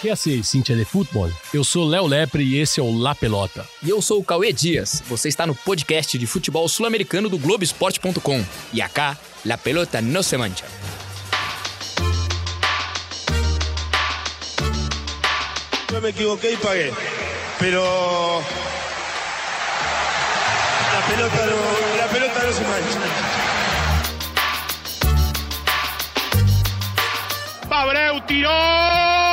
Que é essa Cintia de Futebol? Eu sou Léo Lepre e esse é o La Pelota. E eu sou o Cauê Dias. Você está no podcast de futebol sul-americano do Globoesporte.com. E acá, La Pelota no se mancha. Eu me equivoquei e paguei. Pero la pelota no, la pelota no se mancha. Abreu tiró.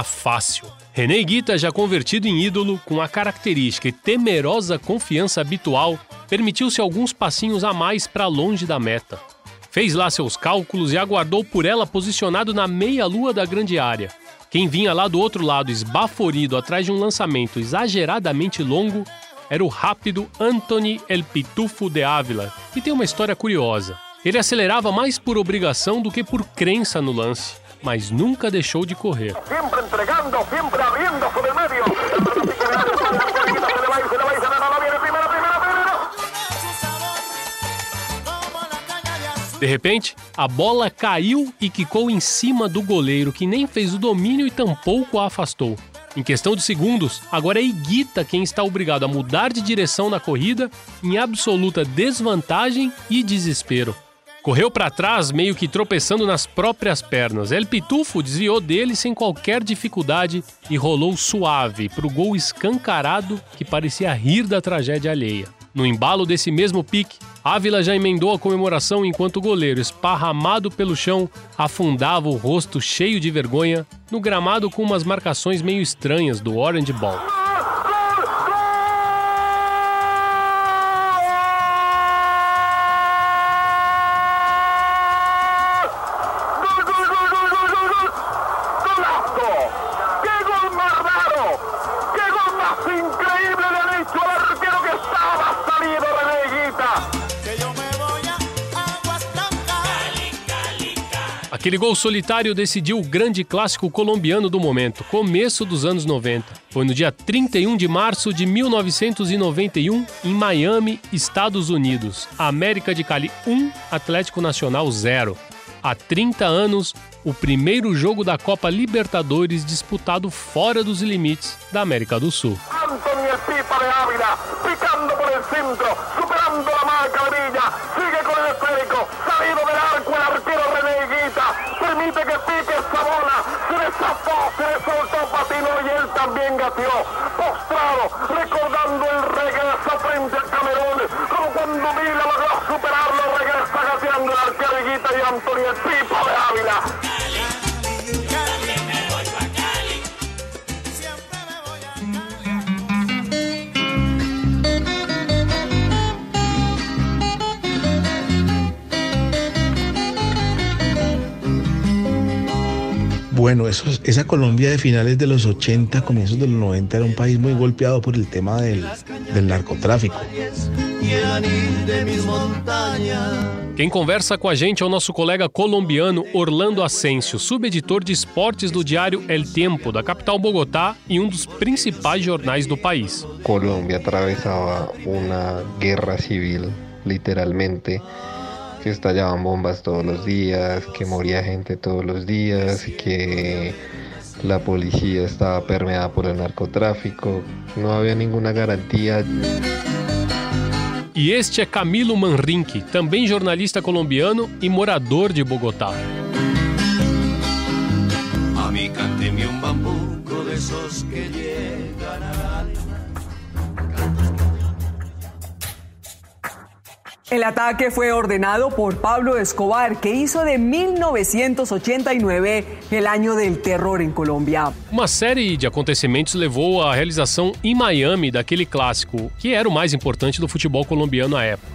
Bola fácil. René Guita, já convertido em ídolo, com a característica e temerosa confiança habitual, permitiu-se alguns passinhos a mais para longe da meta. Fez lá seus cálculos e aguardou por ela posicionado na meia-lua da grande área. Quem vinha lá do outro lado esbaforido atrás de um lançamento exageradamente longo era o rápido Anthony El Pitufo de Ávila, que tem uma história curiosa. Ele acelerava mais por obrigação do que por crença no lance mas nunca deixou de correr. Sempre entregando, sempre abrindo por meio. De repente, a bola caiu e quicou em cima do goleiro, que nem fez o domínio e tampouco a afastou. Em questão de segundos, agora é Iguita quem está obrigado a mudar de direção na corrida, em absoluta desvantagem e desespero. Correu para trás, meio que tropeçando nas próprias pernas. El Pitufo desviou dele sem qualquer dificuldade e rolou suave para o gol escancarado que parecia rir da tragédia alheia. No embalo desse mesmo pique, Ávila já emendou a comemoração enquanto o goleiro, esparramado pelo chão, afundava o rosto cheio de vergonha no gramado com umas marcações meio estranhas do Orange Ball. Aquele gol solitário decidiu o grande clássico colombiano do momento, começo dos anos 90. Foi no dia 31 de março de 1991, em Miami, Estados Unidos. América de Cali 1, Atlético Nacional 0. Há 30 anos, o primeiro jogo da Copa Libertadores disputado fora dos limites da América do Sul. De Ávila, picando por el centro, superando la marca de Villa, sigue esférico, salido del arco el arquero permite que pique esa bola. Se le zafó, se le soltó Patino y él también gateó. Postrado, recordando el regreso frente al Camerún. Como cuando Vila logró superarlo, regresa gateando el arquero y Antonio el Pipo de Ávila. Bueno, eso, esa Colombia de finales de los 80, comienzos de los 90 era un país muy golpeado por el tema del, del narcotráfico. Quem conversa com a gente é o nosso colega colombiano Orlando Asensio, subeditor de esportes do diário El Tempo, da capital Bogotá e um dos principais jornais do país. Colômbia atravessava uma guerra civil, literalmente. Que estallaban bombas todos los días, que moría gente todos los días, que la policía estaba permeada por el narcotráfico, no había ninguna garantía. E este é Camilo Manrinque, também jornalista colombiano e morador de Bogotá. A mí un bambuco de esos que llegan El ataque fue ordenado por Pablo Escobar, que hizo de 1989 el año del terror em Colômbia. Uma série de acontecimentos levou à realização em Miami daquele clássico, que era o mais importante do futebol colombiano à época.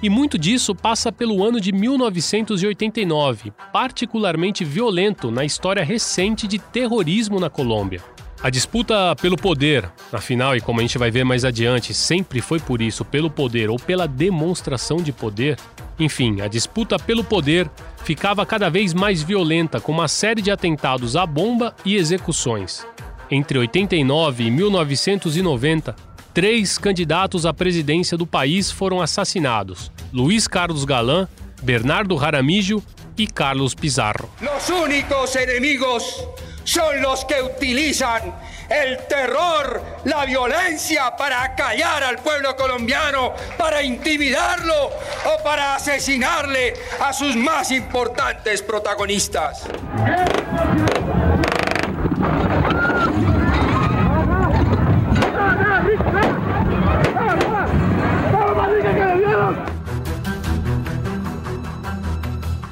E muito disso passa pelo ano de 1989, particularmente violento na história recente de terrorismo na Colômbia. A disputa pelo poder, afinal, e como a gente vai ver mais adiante, sempre foi por isso, pelo poder ou pela demonstração de poder. Enfim, a disputa pelo poder ficava cada vez mais violenta, com uma série de atentados à bomba e execuções. Entre 89 e 1990, três candidatos à presidência do país foram assassinados: Luiz Carlos Galán, Bernardo Jaramillo e Carlos Pizarro. Os únicos inimigos son los que utilizan el terror, la violencia para callar al pueblo colombiano, para intimidarlo o para asesinarle a sus más importantes protagonistas.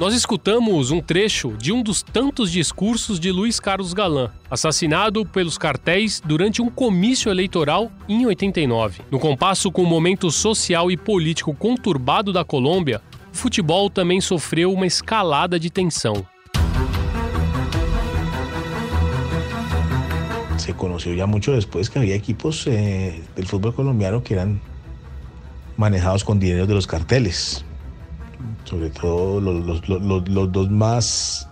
Nós escutamos um trecho de um dos tantos discursos de Luiz Carlos Galan, assassinado pelos cartéis durante um comício eleitoral em 89. No compasso com o momento social e político conturbado da Colômbia, o futebol também sofreu uma escalada de tensão. Se conoció ya mucho después que había equipos eh, del fútbol colombiano que eran manejados con dinero de los carteles. Sobre todo los, los, los, dos más,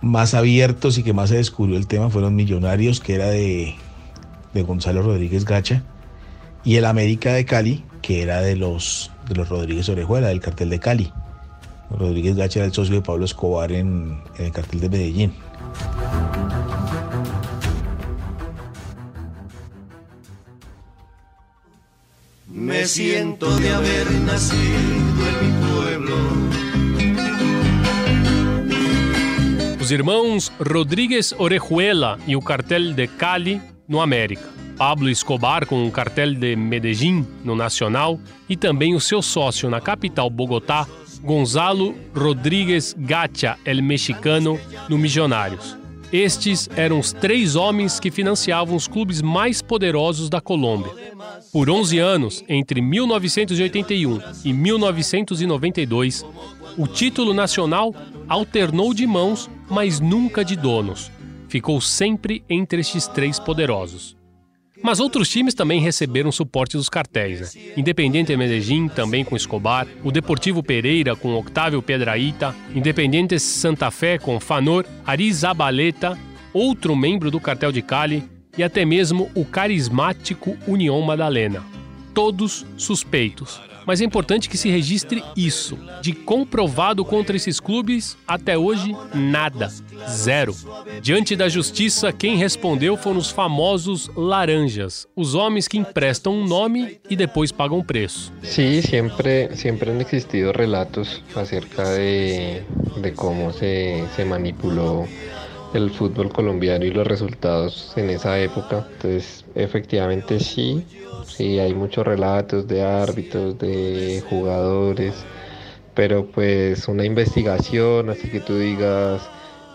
más abiertos y que más se descubrió el tema fueron Millonarios, que era de, de Gonzalo Rodríguez Gacha, y el América de Cali, que era de los, de los Rodríguez Orejuela, del cartel de Cali. Rodríguez Gacha era el socio de Pablo Escobar en, el cartel de Medellín. Me siento de haber nacido. Os irmãos Rodríguez Orejuela e o cartel de Cali no América. Pablo Escobar com o cartel de Medellín no Nacional e também o seu sócio na capital Bogotá, Gonzalo Rodríguez Gacha, el mexicano, no Milionários. Estes eram os três homens que financiavam os clubes mais poderosos da Colômbia. Por 11 anos, entre 1981 e 1992, o título nacional alternou de mãos, mas nunca de donos. Ficou sempre entre estes três poderosos. Mas outros times também receberam suporte dos cartéis. Né? Independiente Medellín, também com Escobar, o Deportivo Pereira com Octávio Piedraíta, Independente Santa Fé com Fanor Arizabaleta, outro membro do cartel de Cali, e até mesmo o carismático União Madalena. Todos suspeitos mas é importante que se registre isso. De comprovado contra esses clubes, até hoje, nada. Zero. Diante da justiça, quem respondeu foram os famosos laranjas, os homens que emprestam um nome e depois pagam preço. Sí, sempre, sempre han existido relatos acerca de, de cómo se, se manipuló el fútbol colombiano y los resultados en esa época. Entonces, efectivamente sí, sí, hay muchos relatos de árbitros, de jugadores, pero pues una investigación, así que tú digas,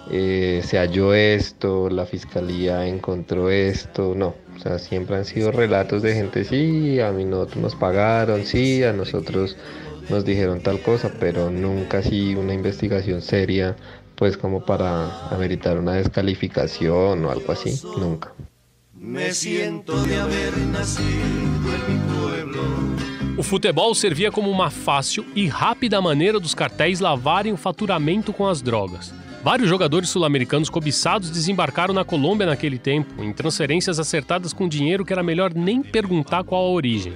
eh, se halló esto, la fiscalía encontró esto, no. O sea, siempre han sido relatos de gente, sí, a mí nosotros nos pagaron, sí, a nosotros nos dijeron tal cosa, pero nunca así una investigación seria pues como para ameritar una descalificación o algo así, nunca. Me siento de haber nacido en mi pueblo. O futebol servia como uma fácil e rápida maneira dos cartéis lavarem o faturamento com as drogas. Vários jogadores sul-americanos cobiçados desembarcaram na Colômbia naquele tempo, em transferências acertadas com dinheiro que era melhor nem perguntar qual a origem.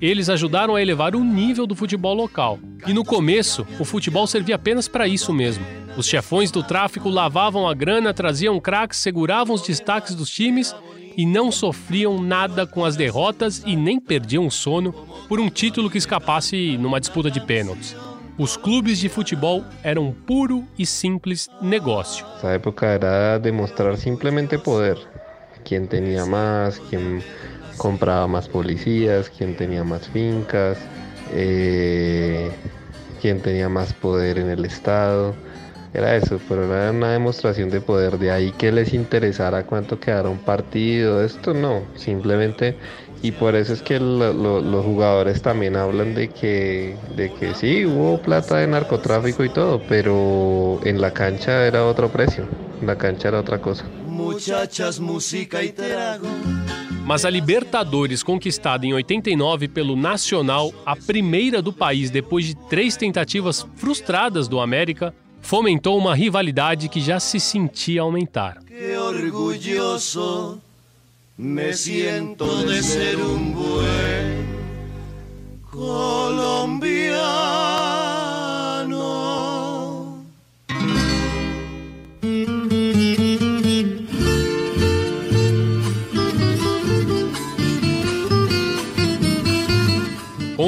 Eles ajudaram a elevar o nível do futebol local. E no começo, o futebol servia apenas para isso mesmo os chefões do tráfico lavavam a grana, traziam craques, seguravam os destaques dos times e não sofriam nada com as derrotas e nem perdiam o sono por um título que escapasse numa disputa de pênaltis. Os clubes de futebol eram puro e simples negócio. Essa época era demonstrar simplesmente poder. Quem tinha mais, quem comprava mais policias, quem tinha mais fincas, eh, quem tinha mais poder no estado. Era eso, pero era una demostración de poder. De ahí que les interesara cuánto quedara un partido. Esto no, simplemente Y por eso es que lo- lo- los jugadores también hablan de que, de que sí, hubo plata de narcotráfico y todo, pero en la cancha era otro precio, en la cancha era otra cosa. Muchachas, música y trago. Mas a Libertadores, conquistada em 89 pelo Nacional, a primeira do país depois de três tentativas frustradas do América, fomentou uma rivalidade que já se sentia aumentar. Qué orgulloso me de ser un buen colombiano.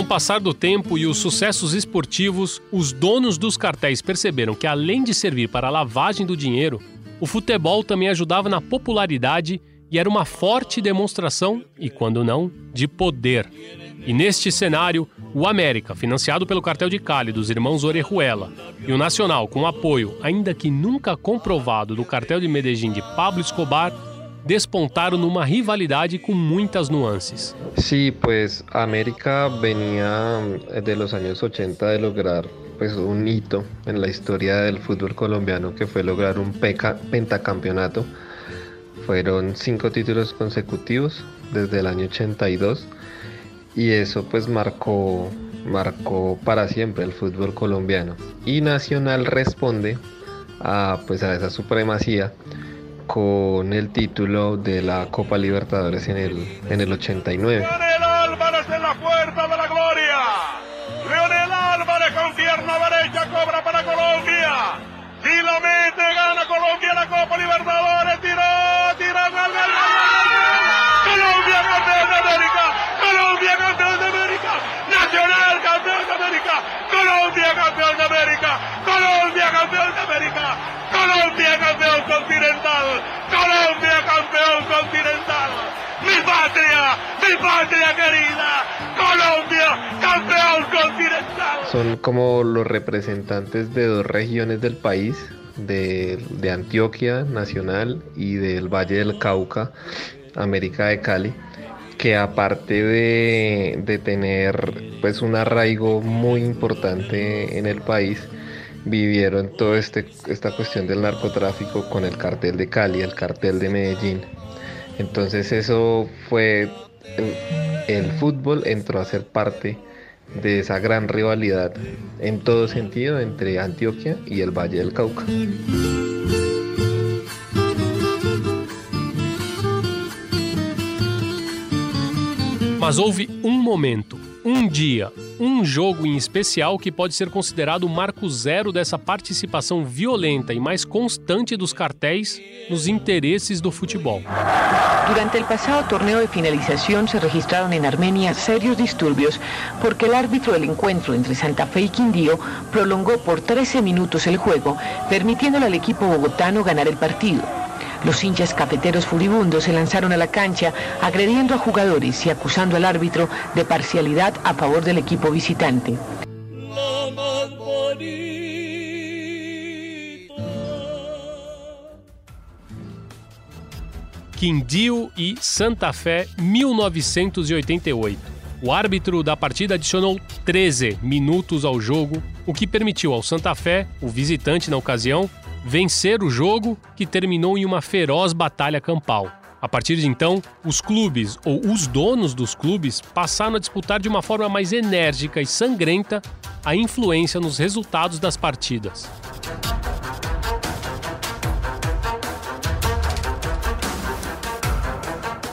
Passar do tempo e os sucessos esportivos, os donos dos cartéis perceberam que, além de servir para a lavagem do dinheiro, o futebol também ajudava na popularidade e era uma forte demonstração, e quando não, de poder. E neste cenário, o América, financiado pelo cartel de Cali dos irmãos Orejuela, e o Nacional, com apoio, ainda que nunca comprovado, do cartel de Medellín de Pablo Escobar, despontaram numa rivalidade com muitas nuances. Sí, pues América venía eh, de los años 80 de lograr pues un hito en la historia del fútbol colombiano que fue lograr un peca- pentacampeonato. Fueron cinco títulos consecutivos desde el año 82 y eso pues marcó marcó para siempre el fútbol colombiano. Y Nacional responde a pues a esa supremacía con el título de la Copa Libertadores en el, en el 89. Leonel Álvarez en la fuerza de la gloria. Leonel Álvarez con pierna derecha cobra para Colombia. Si lo mete, gana Colombia la Copa Libertadores. Continental. Colombia campeón continental. Mi patria, mi patria querida. Colombia campeón continental. Son como los representantes de dos regiones del país, de, de Antioquia Nacional y del Valle del Cauca, América de Cali, que aparte de, de tener pues un arraigo muy importante en el país, vivieron toda este, esta cuestión del narcotráfico con el cartel de Cali, el cartel de Medellín. Entonces eso fue, el, fútbol entró a ser parte de esa gran rivalidad en todo sentido entre Antioquia y el Valle del Cauca. Mas houve um momento, um dia, um jogo em especial que pode ser considerado o marco zero dessa participação violenta e mais constante dos cartéis nos interesses do futebol. Durante el pasado torneo de finalización se registraron en Armenia serios disturbios porque el árbitro del encuentro entre Santa Fe y Quindío prolongó por 13 minutos el juego, permitiéndole al equipo bogotano ganar el partido. Los hinchas cafeteros furibundos se lanzaron a la cancha agrediendo a jugadores y acusando al árbitro de parcialidad a favor del equipo visitante. Quindío e Santa Fé, 1988. O árbitro da partida adicionou 13 minutos ao jogo, o que permitiu ao Santa Fé, o visitante na ocasião, vencer o jogo, que terminou em uma feroz batalha campal. A partir de então, os clubes ou os donos dos clubes passaram a disputar de uma forma mais enérgica e sangrenta a influência nos resultados das partidas.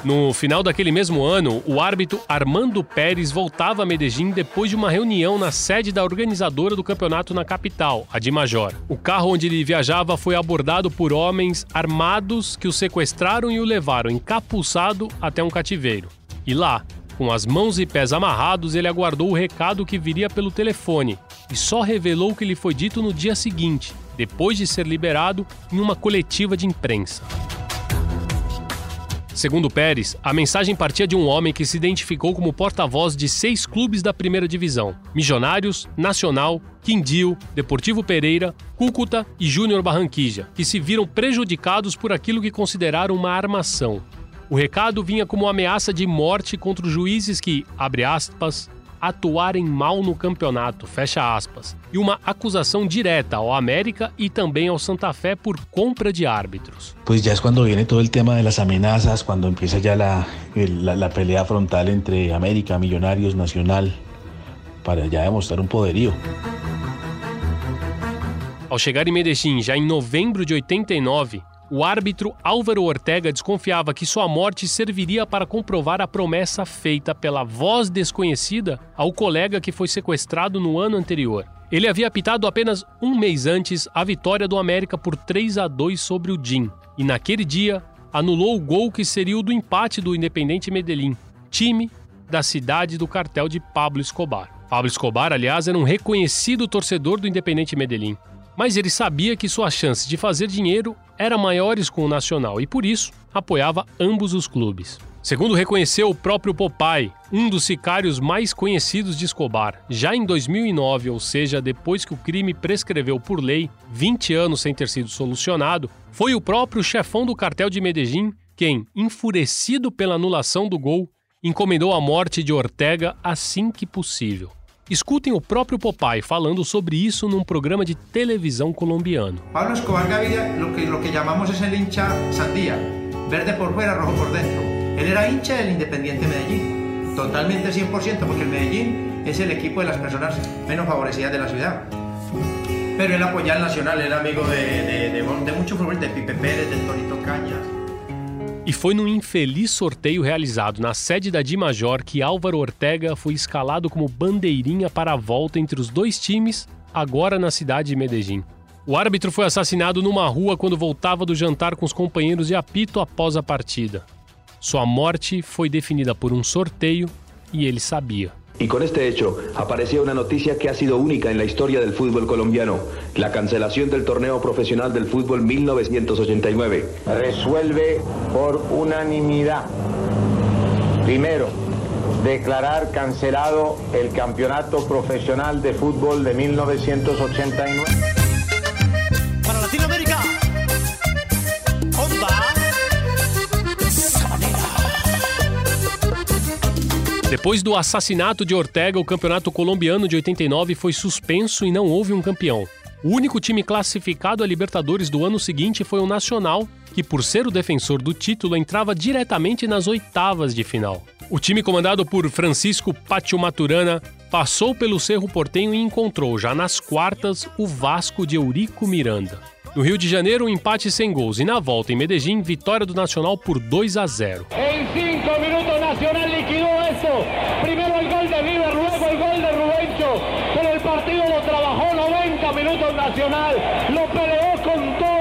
No final daquele mesmo ano, o árbitro Armando Pérez voltava a Medellín depois de uma reunião na sede da organizadora do campeonato na capital, a de Major. O carro onde ele viajava foi abordado por homens armados que o sequestraram e o levaram encapuçado até um cativeiro. E lá, com as mãos e pés amarrados, ele aguardou o recado que viria pelo telefone e só revelou o que lhe foi dito no dia seguinte, depois de ser liberado em uma coletiva de imprensa. Segundo Pérez, a mensagem partia de um homem que se identificou como porta-voz de seis clubes da primeira divisão: Milionários, Nacional, Quindío, Deportivo Pereira, Cúcuta e Júnior Barranquilla, que se viram prejudicados por aquilo que consideraram uma armação. O recado vinha como ameaça de morte contra os juízes que, abre aspas, atuarem mal no campeonato, fecha aspas, e uma acusação direta ao América e também ao Santa Fé por compra de árbitros. Pues ya es cuando viene todo el tema de las amenazas, cuando empieza ya la, la, la pelea frontal entre América, Millonarios, Nacional, para ya demostrar um poderio. Ao chegar em Medellín, já em novembro de 89, o árbitro Álvaro Ortega desconfiava que sua morte serviria para comprovar a promessa feita pela voz desconhecida ao colega que foi sequestrado no ano anterior. Ele havia apitado apenas um mês antes a vitória do América por 3 a 2 sobre o DIN, e naquele dia anulou o gol que seria o do empate do Independente Medellín, time da cidade do cartel de Pablo Escobar. Pablo Escobar, aliás, era um reconhecido torcedor do Independente Medellín mas ele sabia que suas chances de fazer dinheiro eram maiores com o Nacional e por isso apoiava ambos os clubes. Segundo reconheceu o próprio Popeye, um dos sicários mais conhecidos de Escobar, já em 2009, ou seja, depois que o crime prescreveu por lei, 20 anos sem ter sido solucionado, foi o próprio chefão do cartel de Medellín quem, enfurecido pela anulação do gol, encomendou a morte de Ortega assim que possível. Escutem o próprio Popeye falando sobre isso num programa de televisão colombiano. Pablo Escobar Gaviria, lo que, lo que llamamos es el hincha sandía, verde por fuera, rojo por dentro. Él era hincha del Independiente Medellín, totalmente 100%, porque el Medellín es el equipo de las personas menos favorecidas de la ciudad. Pero él apoyaba al Nacional, era amigo de, de, de, de mucho fútbol, de Pipe Pérez, del Torito Cañas. E foi num infeliz sorteio realizado na sede da Dimajor que Álvaro Ortega foi escalado como bandeirinha para a volta entre os dois times, agora na cidade de Medellín. O árbitro foi assassinado numa rua quando voltava do jantar com os companheiros de apito após a partida. Sua morte foi definida por um sorteio e ele sabia. Y con este hecho aparecía una noticia que ha sido única en la historia del fútbol colombiano, la cancelación del torneo profesional del fútbol 1989. Resuelve por unanimidad, primero, declarar cancelado el campeonato profesional de fútbol de 1989. Depois do assassinato de Ortega, o campeonato colombiano de 89 foi suspenso e não houve um campeão. O único time classificado a Libertadores do ano seguinte foi o Nacional, que, por ser o defensor do título, entrava diretamente nas oitavas de final. O time comandado por Francisco Pátio Maturana passou pelo Cerro Portenho e encontrou, já nas quartas, o Vasco de Eurico Miranda. No Rio de Janeiro, um empate sem gols e na volta em Medellín, vitória do Nacional por 2 a 0. Em 5 minutos, Nacional liquidou Primeiro o gol de River, luego o gol de Rubencho. Pero el partido lo trabajó 90 minutos Nacional, lo peleó con todo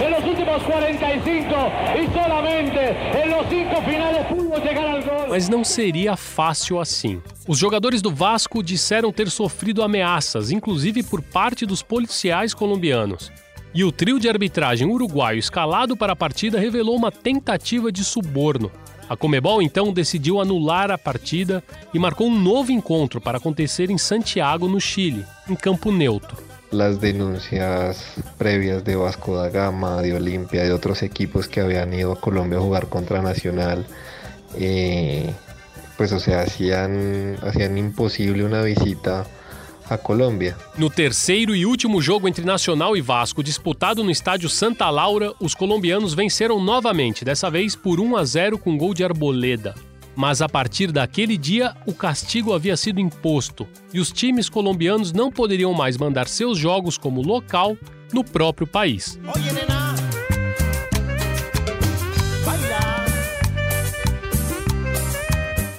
en los últimos 45 e solamente en los cinco finales pudo chegar al gol. Mas não seria fácil assim. Os jogadores do Vasco disseram ter sofrido ameaças, inclusive por parte dos policiais colombianos. E o trio de arbitragem uruguaio escalado para a partida revelou uma tentativa de suborno. A Comebol então decidiu anular a partida e marcou um novo encontro para acontecer em Santiago, no Chile, em campo neutro. Las denuncias previas de Vasco da Gama, de Olimpia, de otros equipos que habían ido a Colombia a jugar contra Nacional, eh, pues o sea, hacían, hacían imposible visita a Colômbia. No terceiro e último jogo entre Nacional e Vasco, disputado no estádio Santa Laura, os colombianos venceram novamente, dessa vez por 1 a 0 com gol de Arboleda. Mas a partir daquele dia, o castigo havia sido imposto e os times colombianos não poderiam mais mandar seus jogos como local no próprio país.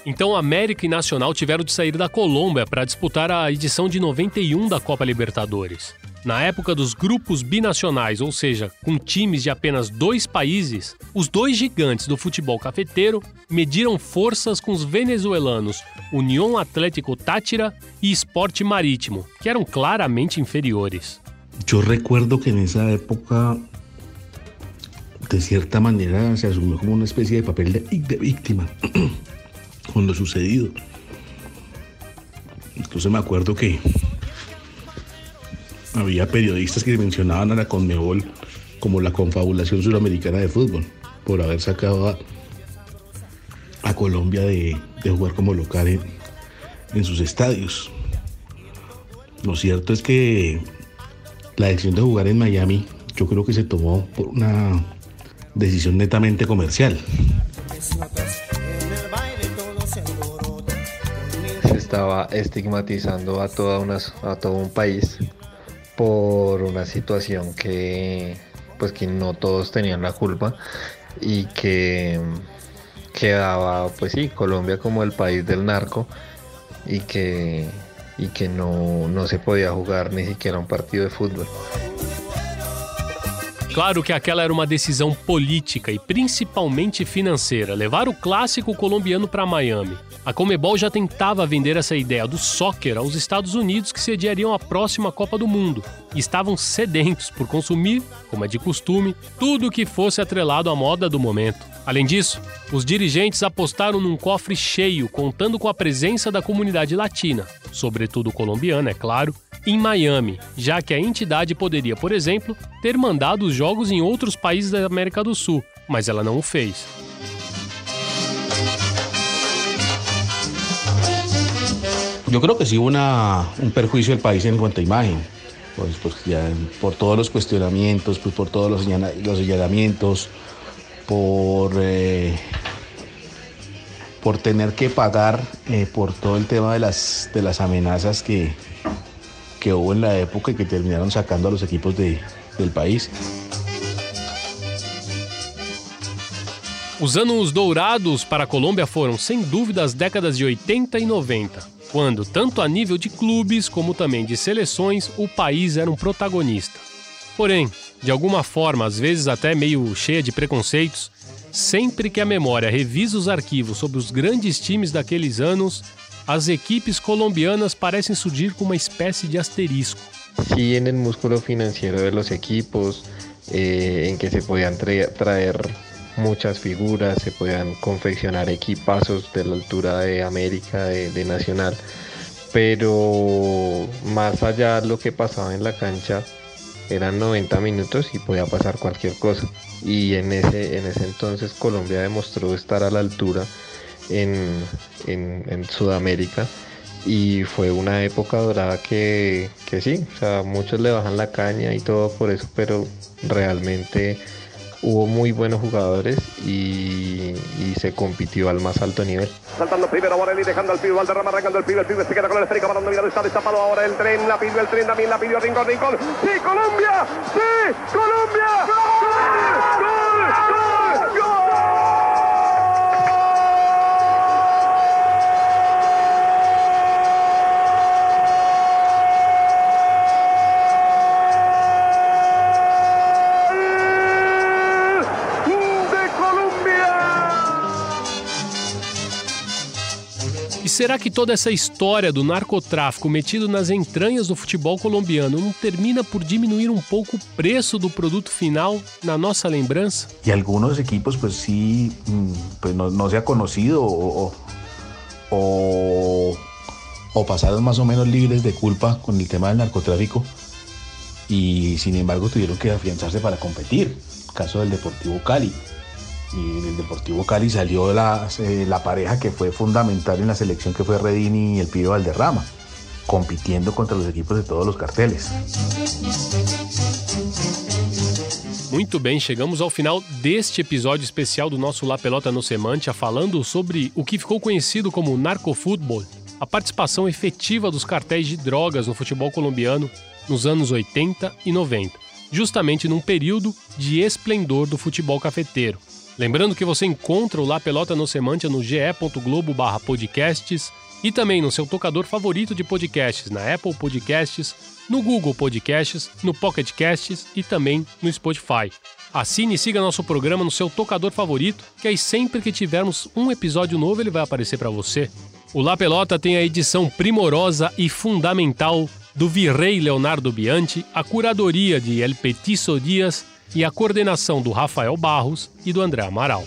Então América e Nacional tiveram de sair da Colômbia para disputar a edição de 91 da Copa Libertadores. Na época dos grupos binacionais, ou seja, com times de apenas dois países, os dois gigantes do futebol cafeteiro mediram forças com os venezuelanos União Atlético Táchira e Esporte Marítimo, que eram claramente inferiores. Eu recuerdo que nessa época, de certa maneira, se assumiu como uma espécie de papel de vítima. Con lo sucedido. Entonces me acuerdo que había periodistas que mencionaban a la Conmebol como la confabulación suramericana de fútbol, por haber sacado a, Colombia de, de jugar como local en, en sus estadios. Lo cierto es que la decisión de jugar en Miami yo creo que se tomó por una decisión netamente comercial. Estaba estigmatizando a, toda una, a todo un país por una situación que pues que no todos tenían la culpa y que quedaba pues sí Colombia como el país del narco y que y que no, no se podía jugar ni siquiera un partido de fútbol. Claro que aquela era uma decisão política e principalmente financeira, levar o clássico colombiano para Miami. A Comebol já tentava vender essa ideia do soccer aos Estados Unidos que sediariam a próxima Copa do Mundo e estavam sedentos por consumir, como é de costume, tudo que fosse atrelado à moda do momento. Além disso, os dirigentes apostaram num cofre cheio, contando com a presença da comunidade latina, sobretudo colombiana, é claro, em Miami, já que a entidade poderia, por exemplo, ter mandado os jogos em outros países da América do Sul, mas ela não o fez. Yo creo que sí hubo una, un perjuicio del país en cuanto a imagen, pues, pues ya por todos los cuestionamientos, pues por todos los, señala, los señalamientos, por, eh, por tener que pagar eh, por todo el tema de las, de las amenazas que, que hubo en la época y que terminaron sacando a los equipos de, del país. Os anos dourados para a Colômbia foram, sem dúvida, as décadas de 80 e 90, quando, tanto a nível de clubes como também de seleções, o país era um protagonista. Porém, de alguma forma, às vezes até meio cheia de preconceitos, sempre que a memória revisa os arquivos sobre os grandes times daqueles anos, as equipes colombianas parecem surgir com uma espécie de asterisco. Sí, el músculo financiero de los equipos, eh, que se tra traer muchas figuras, se podían confeccionar equipazos de la altura de América, de, de Nacional, pero más allá de lo que pasaba en la cancha, eran 90 minutos y podía pasar cualquier cosa. Y en ese, en ese entonces Colombia demostró estar a la altura en, en, en Sudamérica y fue una época dorada que, que sí, o sea, muchos le bajan la caña y todo por eso, pero realmente hubo muy buenos jugadores y, se compitió al más alto nivel. Saltando primero Borelli, dejando al pibe, Valderrama arrancando el pibe, el pibe se queda con el esférico, para donde está destapado ahora el tren, la pidió el tren, también la pidió Rincón, Rincón. ¡Sí, Colombia! ¡Sí, Colombia! Será que toda essa história do narcotráfico metido nas entranhas do futebol colombiano não termina por diminuir um pouco o preço do produto final na nossa lembrança? E alguns equipos, pues sí, pues no, no se ha conocido o, o, o pasaron más o menos libres de culpa con el tema del narcotráfico y sin embargo tuvieron que afianzarse para competir. Caso del Deportivo Cali. Y del Deportivo Cali salió la, eh, la, pareja que fue fundamental en la selección que fue Redini y el Pío Valderrama, compitiendo contra los equipos de todos los carteles. Muito bem, chegamos ao final deste episódio especial do nosso La Pelota no Semantia, falando sobre o que ficou conhecido como narcofutebol, a participação efetiva dos cartéis de drogas no futebol colombiano nos anos 80 e 90, justamente num período de esplendor do futebol cafeteiro. Lembrando que você encontra o La Pelota no Semantia no ge.globo barra podcasts e também no seu tocador favorito de podcasts, na Apple Podcasts, no Google Podcasts, no Pocket Casts e também no Spotify. Assine e siga nosso programa no seu tocador favorito, que aí sempre que tivermos um episódio novo ele vai aparecer para você. O La Pelota tem a edição primorosa e fundamental do Virrei Leonardo Bianchi, a curadoria de El Petiso Dias e a coordenação do Rafael Barros e do André Amaral.